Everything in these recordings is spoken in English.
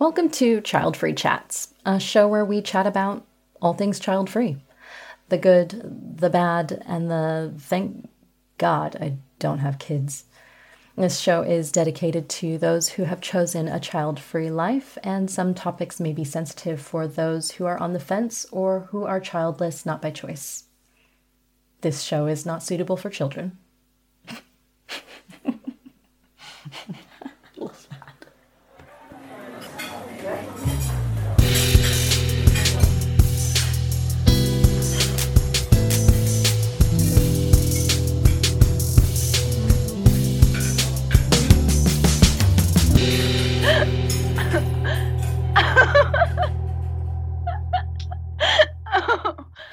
Welcome to Child Free Chats, a show where we chat about all things child free the good, the bad, and the thank God I don't have kids. This show is dedicated to those who have chosen a child free life, and some topics may be sensitive for those who are on the fence or who are childless not by choice. This show is not suitable for children.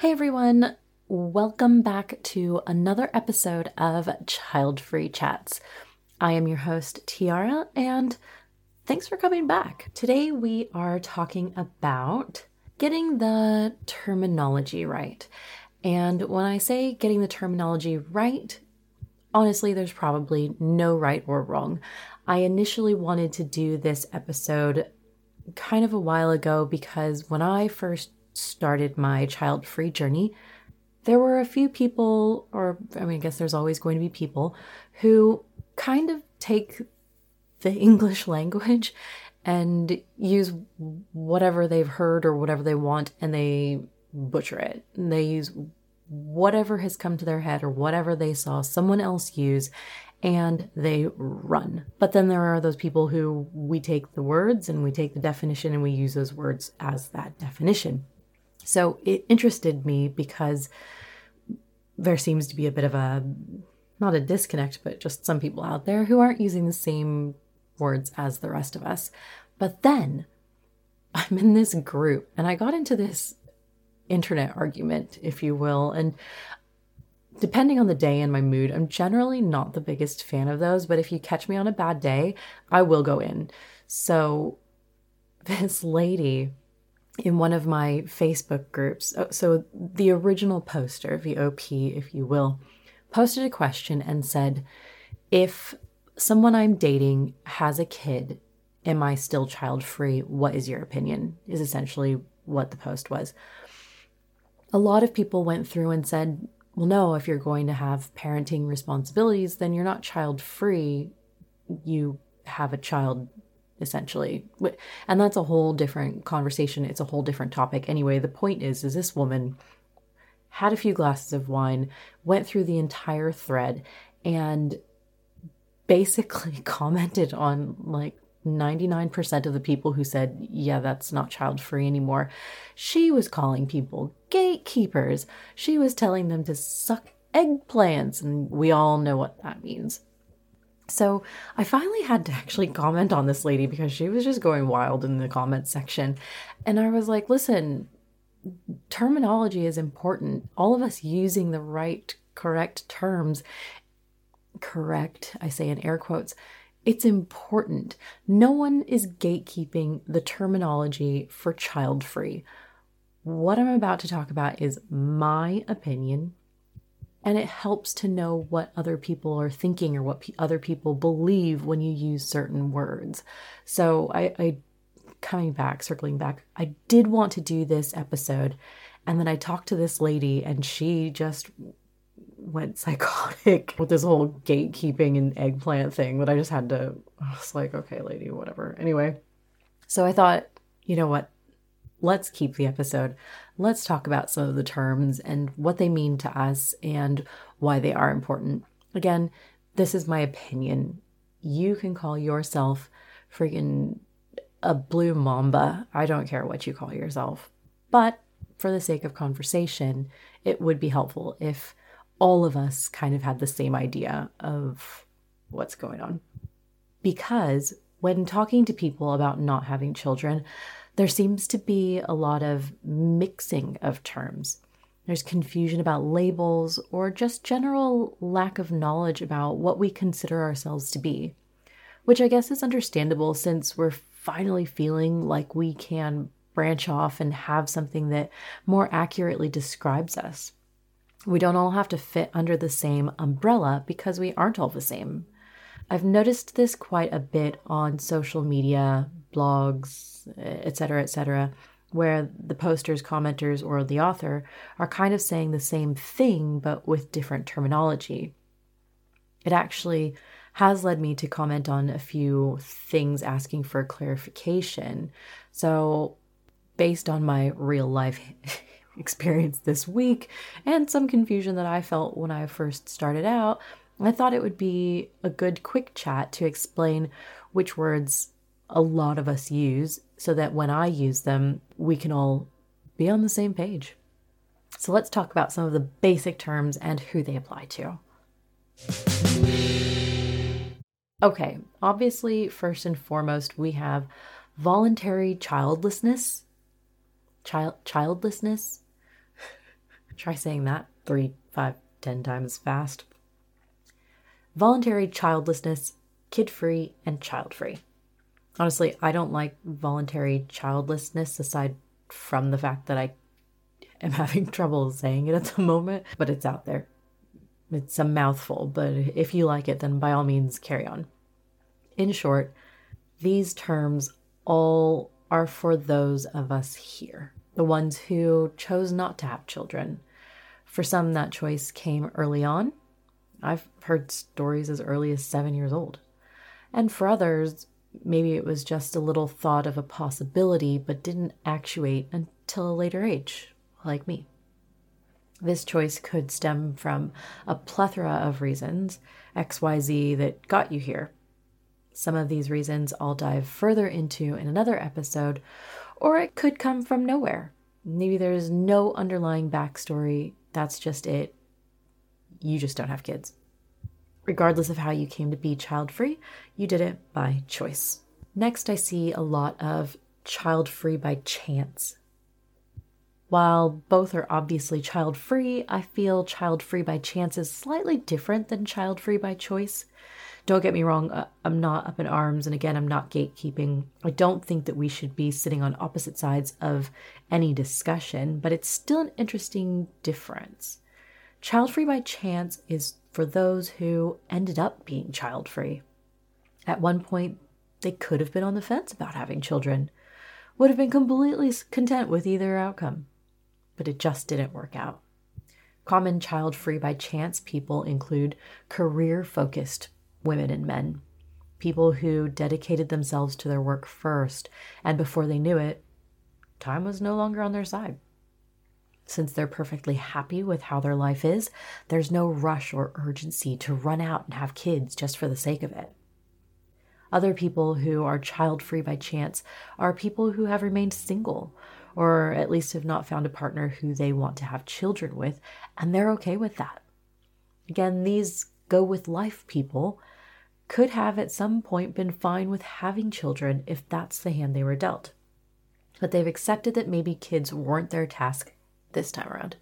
Hey everyone, welcome back to another episode of Child Free Chats. I am your host, Tiara, and thanks for coming back. Today we are talking about getting the terminology right. And when I say getting the terminology right, honestly, there's probably no right or wrong. I initially wanted to do this episode kind of a while ago because when I first started my child free journey, there were a few people, or I mean, I guess there's always going to be people, who kind of take the English language and use whatever they've heard or whatever they want and they butcher it. And they use whatever has come to their head or whatever they saw someone else use and they run. But then there are those people who we take the words and we take the definition and we use those words as that definition. So it interested me because there seems to be a bit of a not a disconnect, but just some people out there who aren't using the same words as the rest of us. But then I'm in this group and I got into this internet argument, if you will. And depending on the day and my mood, I'm generally not the biggest fan of those. But if you catch me on a bad day, I will go in. So this lady in one of my Facebook groups. Oh, so the original poster, VOP, if you will, posted a question and said, If someone I'm dating has a kid, am I still child free? What is your opinion? Is essentially what the post was. A lot of people went through and said, well, no, if you're going to have parenting responsibilities, then you're not child free. You have a child essentially and that's a whole different conversation it's a whole different topic anyway the point is is this woman had a few glasses of wine went through the entire thread and basically commented on like 99% of the people who said, yeah, that's not child free anymore. She was calling people gatekeepers. She was telling them to suck eggplants, and we all know what that means. So I finally had to actually comment on this lady because she was just going wild in the comment section. And I was like, listen, terminology is important. All of us using the right, correct terms, correct, I say in air quotes, it's important. No one is gatekeeping the terminology for child free. What I'm about to talk about is my opinion and it helps to know what other people are thinking or what p- other people believe when you use certain words. So I, I coming back, circling back, I did want to do this episode, and then I talked to this lady, and she just went psychotic with this whole gatekeeping and eggplant thing that I just had to. I was like, okay, lady, whatever. Anyway, so I thought, you know what? Let's keep the episode. Let's talk about some of the terms and what they mean to us and why they are important. Again, this is my opinion. You can call yourself freaking a blue mamba. I don't care what you call yourself. But for the sake of conversation, it would be helpful if all of us kind of had the same idea of what's going on. Because when talking to people about not having children, there seems to be a lot of mixing of terms. There's confusion about labels or just general lack of knowledge about what we consider ourselves to be, which I guess is understandable since we're finally feeling like we can branch off and have something that more accurately describes us. We don't all have to fit under the same umbrella because we aren't all the same. I've noticed this quite a bit on social media, blogs, etc., etc., where the posters, commenters, or the author are kind of saying the same thing but with different terminology. It actually has led me to comment on a few things asking for clarification. So, based on my real life experience this week and some confusion that I felt when I first started out, I thought it would be a good quick chat to explain which words a lot of us use so that when I use them, we can all be on the same page. So let's talk about some of the basic terms and who they apply to. Okay, obviously, first and foremost, we have voluntary childlessness. Child childlessness. Try saying that three, five, ten times fast. Voluntary childlessness, kid free, and child free. Honestly, I don't like voluntary childlessness aside from the fact that I am having trouble saying it at the moment, but it's out there. It's a mouthful, but if you like it, then by all means carry on. In short, these terms all are for those of us here, the ones who chose not to have children. For some, that choice came early on. I've heard stories as early as seven years old. And for others, maybe it was just a little thought of a possibility but didn't actuate until a later age, like me. This choice could stem from a plethora of reasons, XYZ, that got you here. Some of these reasons I'll dive further into in another episode, or it could come from nowhere. Maybe there's no underlying backstory, that's just it. You just don't have kids. Regardless of how you came to be child free, you did it by choice. Next, I see a lot of child free by chance. While both are obviously child free, I feel child free by chance is slightly different than child free by choice. Don't get me wrong, uh, I'm not up in arms, and again, I'm not gatekeeping. I don't think that we should be sitting on opposite sides of any discussion, but it's still an interesting difference. Child free by chance is for those who ended up being child free. At one point, they could have been on the fence about having children, would have been completely content with either outcome but it just didn't work out. Common child free by chance people include career focused women and men, people who dedicated themselves to their work first, and before they knew it, time was no longer on their side. Since they're perfectly happy with how their life is, there's no rush or urgency to run out and have kids just for the sake of it. Other people who are child free by chance are people who have remained single or at least have not found a partner who they want to have children with, and they're okay with that. Again, these go with life people could have at some point been fine with having children if that's the hand they were dealt. But they've accepted that maybe kids weren't their task this time around.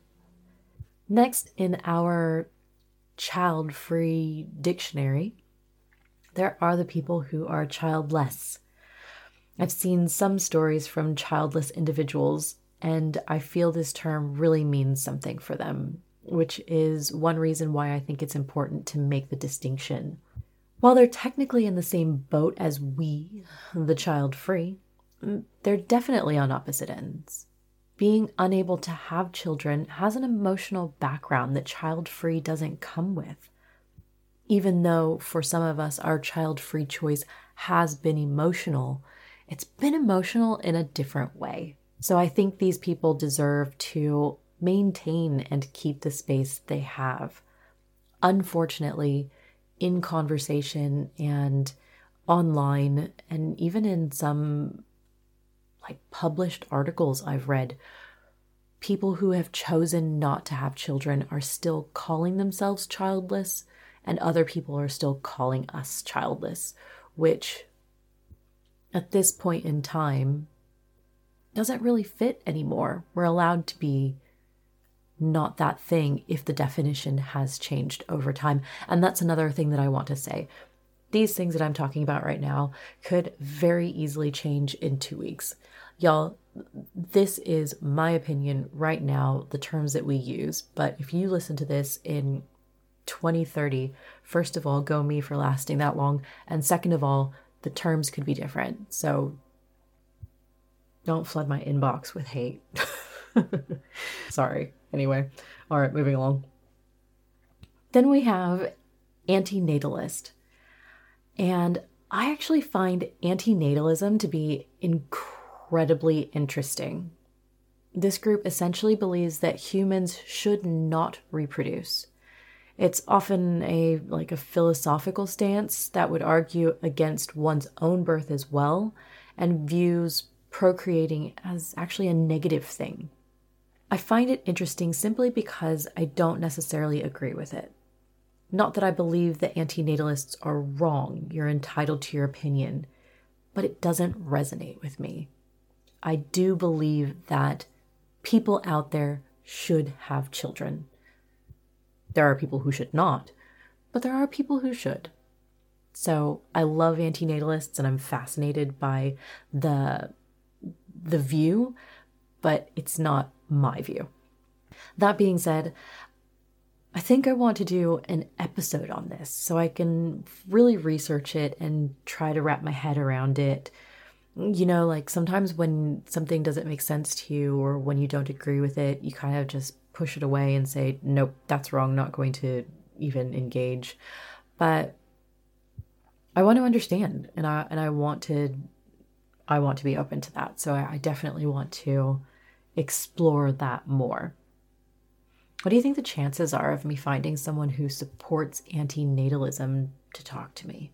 Next, in our child free dictionary, there are the people who are childless. I've seen some stories from childless individuals, and I feel this term really means something for them, which is one reason why I think it's important to make the distinction. While they're technically in the same boat as we, the child free, they're definitely on opposite ends. Being unable to have children has an emotional background that child free doesn't come with. Even though for some of us our child free choice has been emotional, it's been emotional in a different way. So I think these people deserve to maintain and keep the space they have. Unfortunately, in conversation and online, and even in some like published articles I've read, people who have chosen not to have children are still calling themselves childless, and other people are still calling us childless, which at this point in time doesn't really fit anymore. We're allowed to be not that thing if the definition has changed over time. And that's another thing that I want to say. These things that I'm talking about right now could very easily change in two weeks. Y'all, this is my opinion right now, the terms that we use. But if you listen to this in 2030. First of all, go me for lasting that long. And second of all, the terms could be different. So don't flood my inbox with hate. Sorry. Anyway, all right, moving along. Then we have antinatalist. And I actually find antinatalism to be incredibly interesting. This group essentially believes that humans should not reproduce. It's often a like a philosophical stance that would argue against one's own birth as well and views procreating as actually a negative thing. I find it interesting simply because I don't necessarily agree with it. Not that I believe that antinatalists are wrong, you're entitled to your opinion, but it doesn't resonate with me. I do believe that people out there should have children. There are people who should not, but there are people who should. So I love antinatalists and I'm fascinated by the the view, but it's not my view. That being said, I think I want to do an episode on this so I can really research it and try to wrap my head around it. You know, like sometimes when something doesn't make sense to you or when you don't agree with it, you kind of just push it away and say, nope, that's wrong, not going to even engage. But I want to understand and I and I want to I want to be open to that. So I, I definitely want to explore that more. What do you think the chances are of me finding someone who supports antinatalism to talk to me?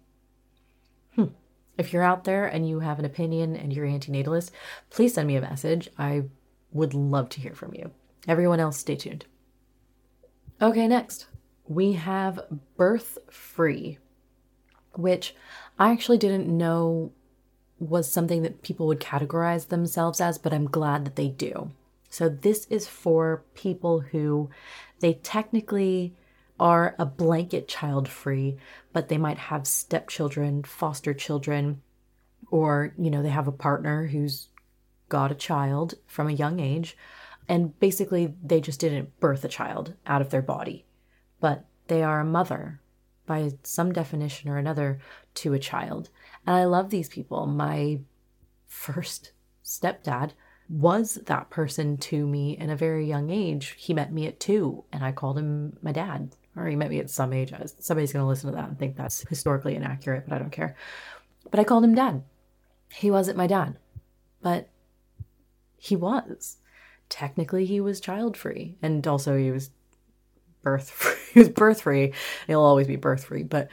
If you're out there and you have an opinion and you're antinatalist, please send me a message. I would love to hear from you. Everyone else, stay tuned. Okay, next we have birth free, which I actually didn't know was something that people would categorize themselves as, but I'm glad that they do. So, this is for people who they technically are a blanket child free, but they might have stepchildren, foster children, or, you know, they have a partner who's got a child from a young age and basically, they just didn't birth a child out of their body, but they are a mother by some definition or another to a child. And I love these people. My first stepdad was that person to me in a very young age. He met me at two, and I called him my dad. Or he met me at some age. Uh, somebody's going to listen to that and think that's historically inaccurate, but I don't care. But I called him dad. He wasn't my dad, but he was technically he was child free and also he was birth free. he was birth free. He'll always be birth free, but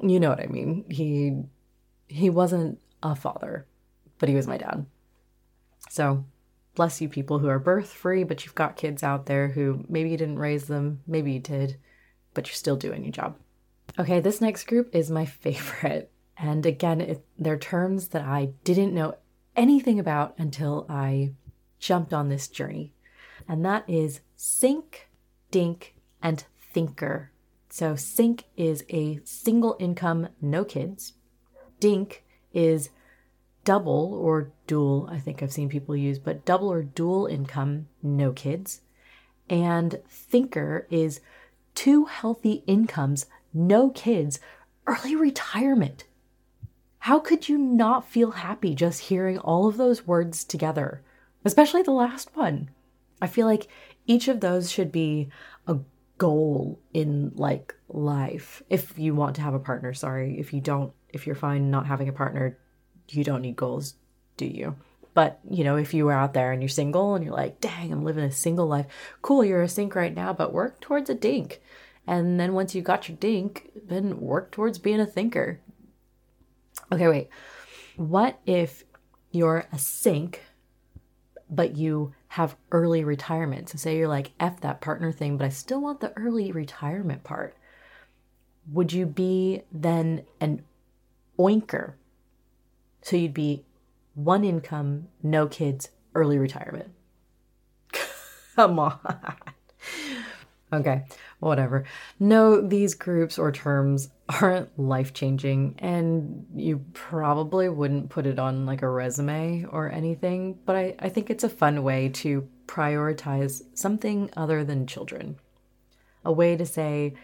you know what I mean. He he wasn't a father, but he was my dad. So bless you people who are birth free, but you've got kids out there who maybe you didn't raise them, maybe you did, but you're still doing your job. Okay, this next group is my favorite. And again, it, they're terms that I didn't know anything about until I jumped on this journey, and that is Sink, Dink, and Thinker. So, Sink is a single income, no kids. Dink is double or dual, I think I've seen people use, but double or dual income, no kids. And Thinker is two healthy incomes, no kids, early retirement. How could you not feel happy just hearing all of those words together? especially the last one. I feel like each of those should be a goal in like life. If you want to have a partner, sorry. If you don't, if you're fine not having a partner, you don't need goals, do you? But, you know, if you were out there and you're single and you're like, dang, I'm living a single life, cool, you're a sink right now, but work towards a dink. And then once you got your dink, then work towards being a thinker. Okay, wait. What if you're a sink but you have early retirement. So, say you're like, F that partner thing, but I still want the early retirement part. Would you be then an oinker? So, you'd be one income, no kids, early retirement. Come on. okay, whatever. No, these groups or terms aren't life changing, and you probably wouldn't put it on like a resume or anything, but I, I think it's a fun way to prioritize something other than children. A way to say,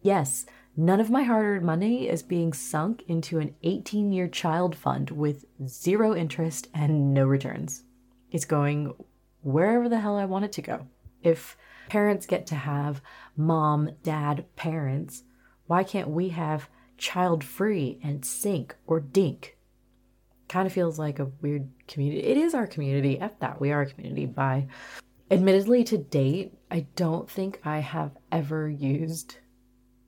Yes, none of my hard earned money is being sunk into an 18 year child fund with zero interest and no returns. It's going wherever the hell I want it to go. If parents get to have mom, dad, parents, why can't we have child free and sink or dink? Kind of feels like a weird community. It is our community. F that. We are a community. Bye. Admittedly, to date, I don't think I have ever used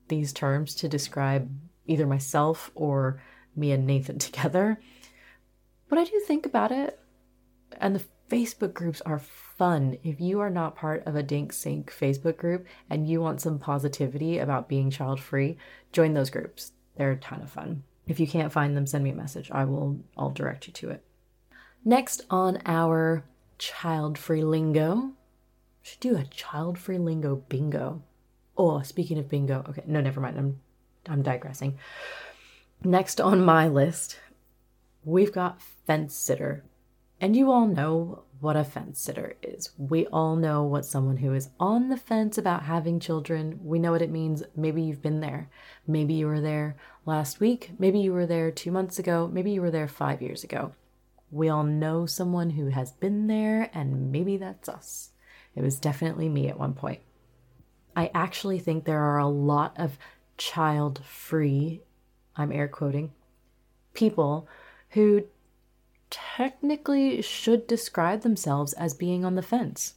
these terms to describe either myself or me and Nathan together. But I do think about it. And the Facebook groups are fun. If you are not part of a Dink Sink Facebook group and you want some positivity about being child free, join those groups. They're a ton of fun. If you can't find them, send me a message. I will I'll direct you to it. Next on our child free lingo, should do a child free lingo bingo. Oh, speaking of bingo, okay, no, never mind. I'm I'm digressing. Next on my list, we've got fence sitter. And you all know what a fence sitter is. We all know what someone who is on the fence about having children, we know what it means. Maybe you've been there. Maybe you were there last week. Maybe you were there two months ago. Maybe you were there five years ago. We all know someone who has been there, and maybe that's us. It was definitely me at one point. I actually think there are a lot of child free, I'm air quoting, people who technically should describe themselves as being on the fence.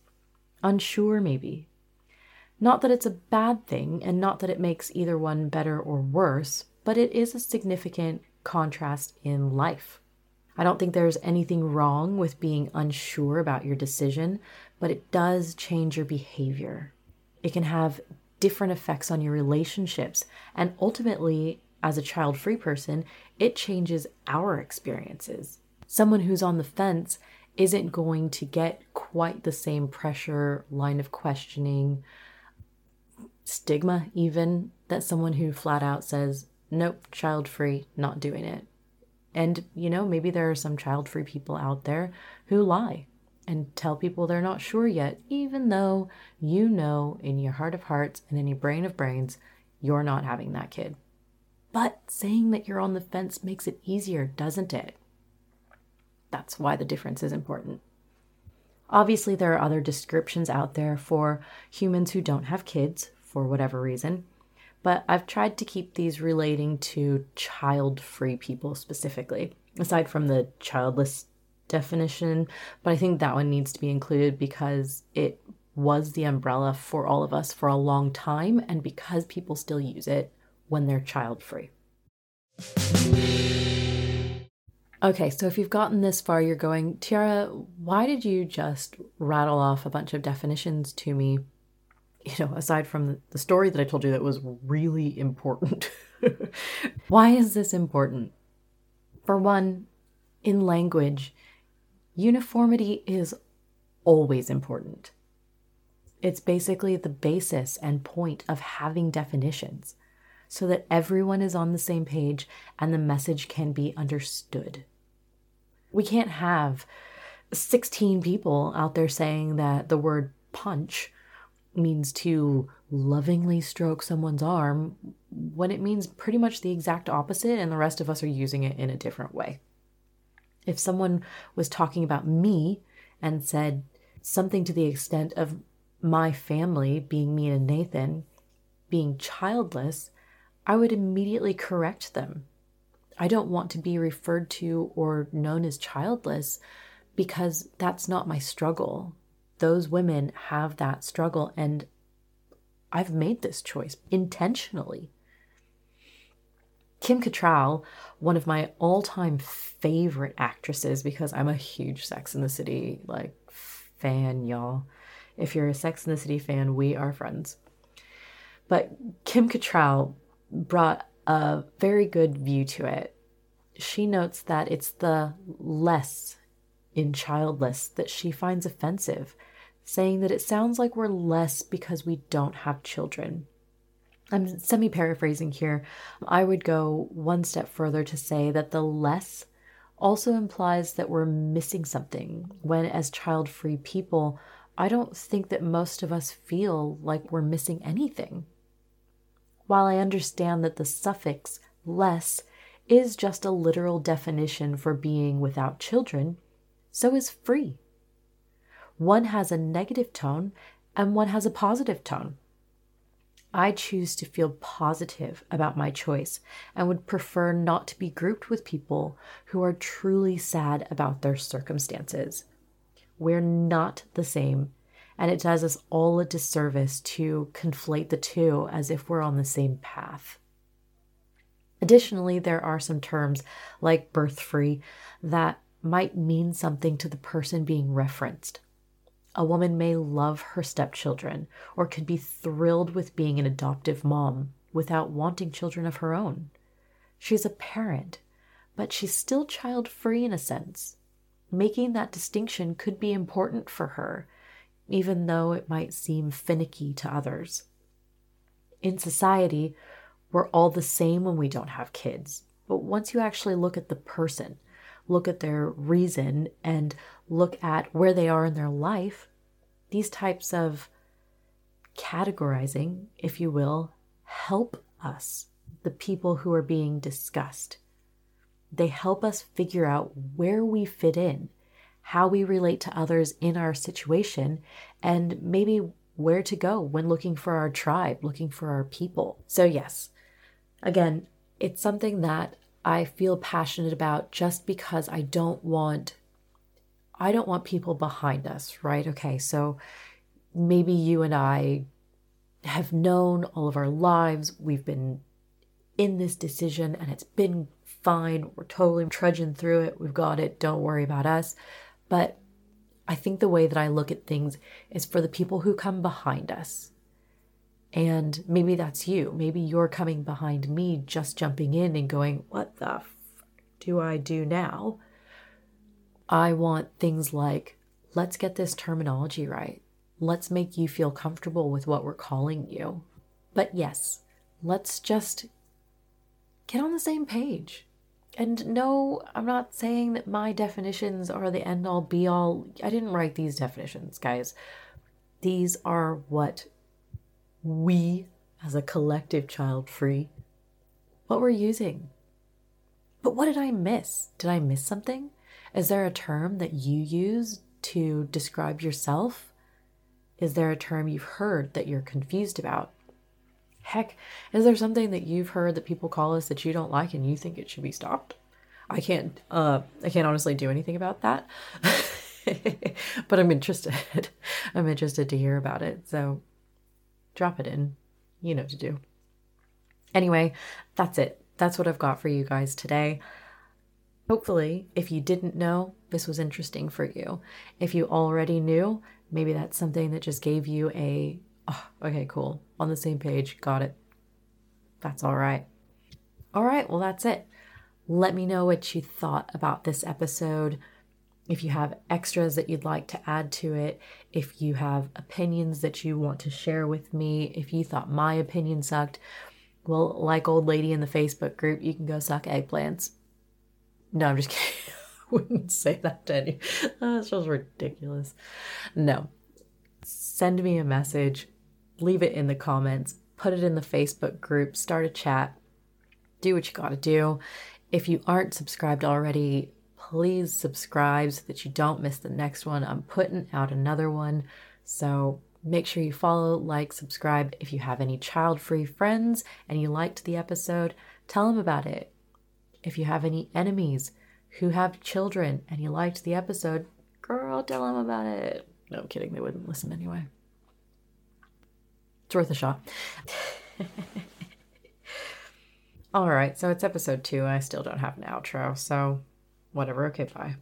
Unsure, maybe. Not that it's a bad thing, and not that it makes either one better or worse, but it is a significant contrast in life. I don't think there's anything wrong with being unsure about your decision, but it does change your behavior. It can have different effects on your relationships, and ultimately, as a child free person, it changes our experiences. Someone who's on the fence isn't going to get quite the same pressure, line of questioning, stigma, even that someone who flat out says, nope, child free, not doing it. And, you know, maybe there are some child free people out there who lie and tell people they're not sure yet, even though you know in your heart of hearts and in your brain of brains, you're not having that kid. But saying that you're on the fence makes it easier, doesn't it? That's why the difference is important. Obviously, there are other descriptions out there for humans who don't have kids for whatever reason, but I've tried to keep these relating to child free people specifically, aside from the childless definition. But I think that one needs to be included because it was the umbrella for all of us for a long time and because people still use it when they're child free. Okay, so if you've gotten this far, you're going, Tiara, why did you just rattle off a bunch of definitions to me? You know, aside from the story that I told you that was really important. why is this important? For one, in language, uniformity is always important. It's basically the basis and point of having definitions so that everyone is on the same page and the message can be understood. We can't have 16 people out there saying that the word punch means to lovingly stroke someone's arm when it means pretty much the exact opposite, and the rest of us are using it in a different way. If someone was talking about me and said something to the extent of my family, being me and Nathan, being childless, I would immediately correct them I don't want to be referred to or known as childless because that's not my struggle. Those women have that struggle, and I've made this choice intentionally. Kim Cattrall, one of my all-time favorite actresses because I'm a huge Sex in the City like fan, y'all. If you're a Sex in the City fan, we are friends. But Kim Cattrall brought a very good view to it. She notes that it's the less in childless that she finds offensive, saying that it sounds like we're less because we don't have children. I'm semi paraphrasing here. I would go one step further to say that the less also implies that we're missing something, when as child free people, I don't think that most of us feel like we're missing anything While I understand that the suffix less is just a literal definition for being without children, so is free. One has a negative tone and one has a positive tone. I choose to feel positive about my choice and would prefer not to be grouped with people who are truly sad about their circumstances. We're not the same, and it does us all a disservice to conflate the two as if we're on the same path. Additionally, there are some terms like birth free that might mean something to the person being referenced. A woman may love her stepchildren or could be thrilled with being an adoptive mom without wanting children of her own. She's a parent, but she's still child free in a sense. Making that distinction could be important for her, even though it might seem finicky to others. In society, we're all the same when we don't have kids, but once you actually look at the person, look at their reason, and look at where they are in their life, these types of categorizing, if you will, help us, the people who are being discussed. They help us figure out where we fit in, how we relate to others in our situation, and maybe where to go when looking for our tribe, looking for our people. So, yes, again, it's something that I feel passionate about just because I don't want I don't want people behind us, right? Okay, so maybe you and I have known all of our lives, we've been in this decision and it's been fine. We're totally trudging through it. We've got it. Don't worry about us. But I think the way that I look at things is for the people who come behind us. And maybe that's you. Maybe you're coming behind me, just jumping in and going, What the f- do I do now? I want things like, let's get this terminology right. Let's make you feel comfortable with what we're calling you. But yes, let's just get on the same page. And no, I'm not saying that my definitions are the end all be all. I didn't write these definitions, guys. These are what we, as a collective child free, what we're using. But what did I miss? Did I miss something? Is there a term that you use to describe yourself? Is there a term you've heard that you're confused about? Heck, is there something that you've heard that people call us that you don't like and you think it should be stopped? I can't uh I can't honestly do anything about that. but I'm interested. I'm interested to hear about it. So drop it in. You know to do. Anyway, that's it. That's what I've got for you guys today. Hopefully, if you didn't know, this was interesting for you. If you already knew, maybe that's something that just gave you a, oh, okay, cool, on the same page, got it. That's all right. All right, well, that's it. Let me know what you thought about this episode. If you have extras that you'd like to add to it, if you have opinions that you want to share with me, if you thought my opinion sucked, well, like old lady in the Facebook group, you can go suck eggplants. No, I'm just kidding. I wouldn't say that to any. That's just ridiculous. No. Send me a message, leave it in the comments, put it in the Facebook group, start a chat, do what you gotta do. If you aren't subscribed already, please subscribe so that you don't miss the next one. I'm putting out another one. So make sure you follow, like, subscribe. If you have any child free friends and you liked the episode, tell them about it if you have any enemies who have children and you liked the episode, girl, tell them about it. No, I'm kidding. They wouldn't listen anyway. It's worth a shot. All right, so it's episode two. I still don't have an outro, so whatever. Okay, bye.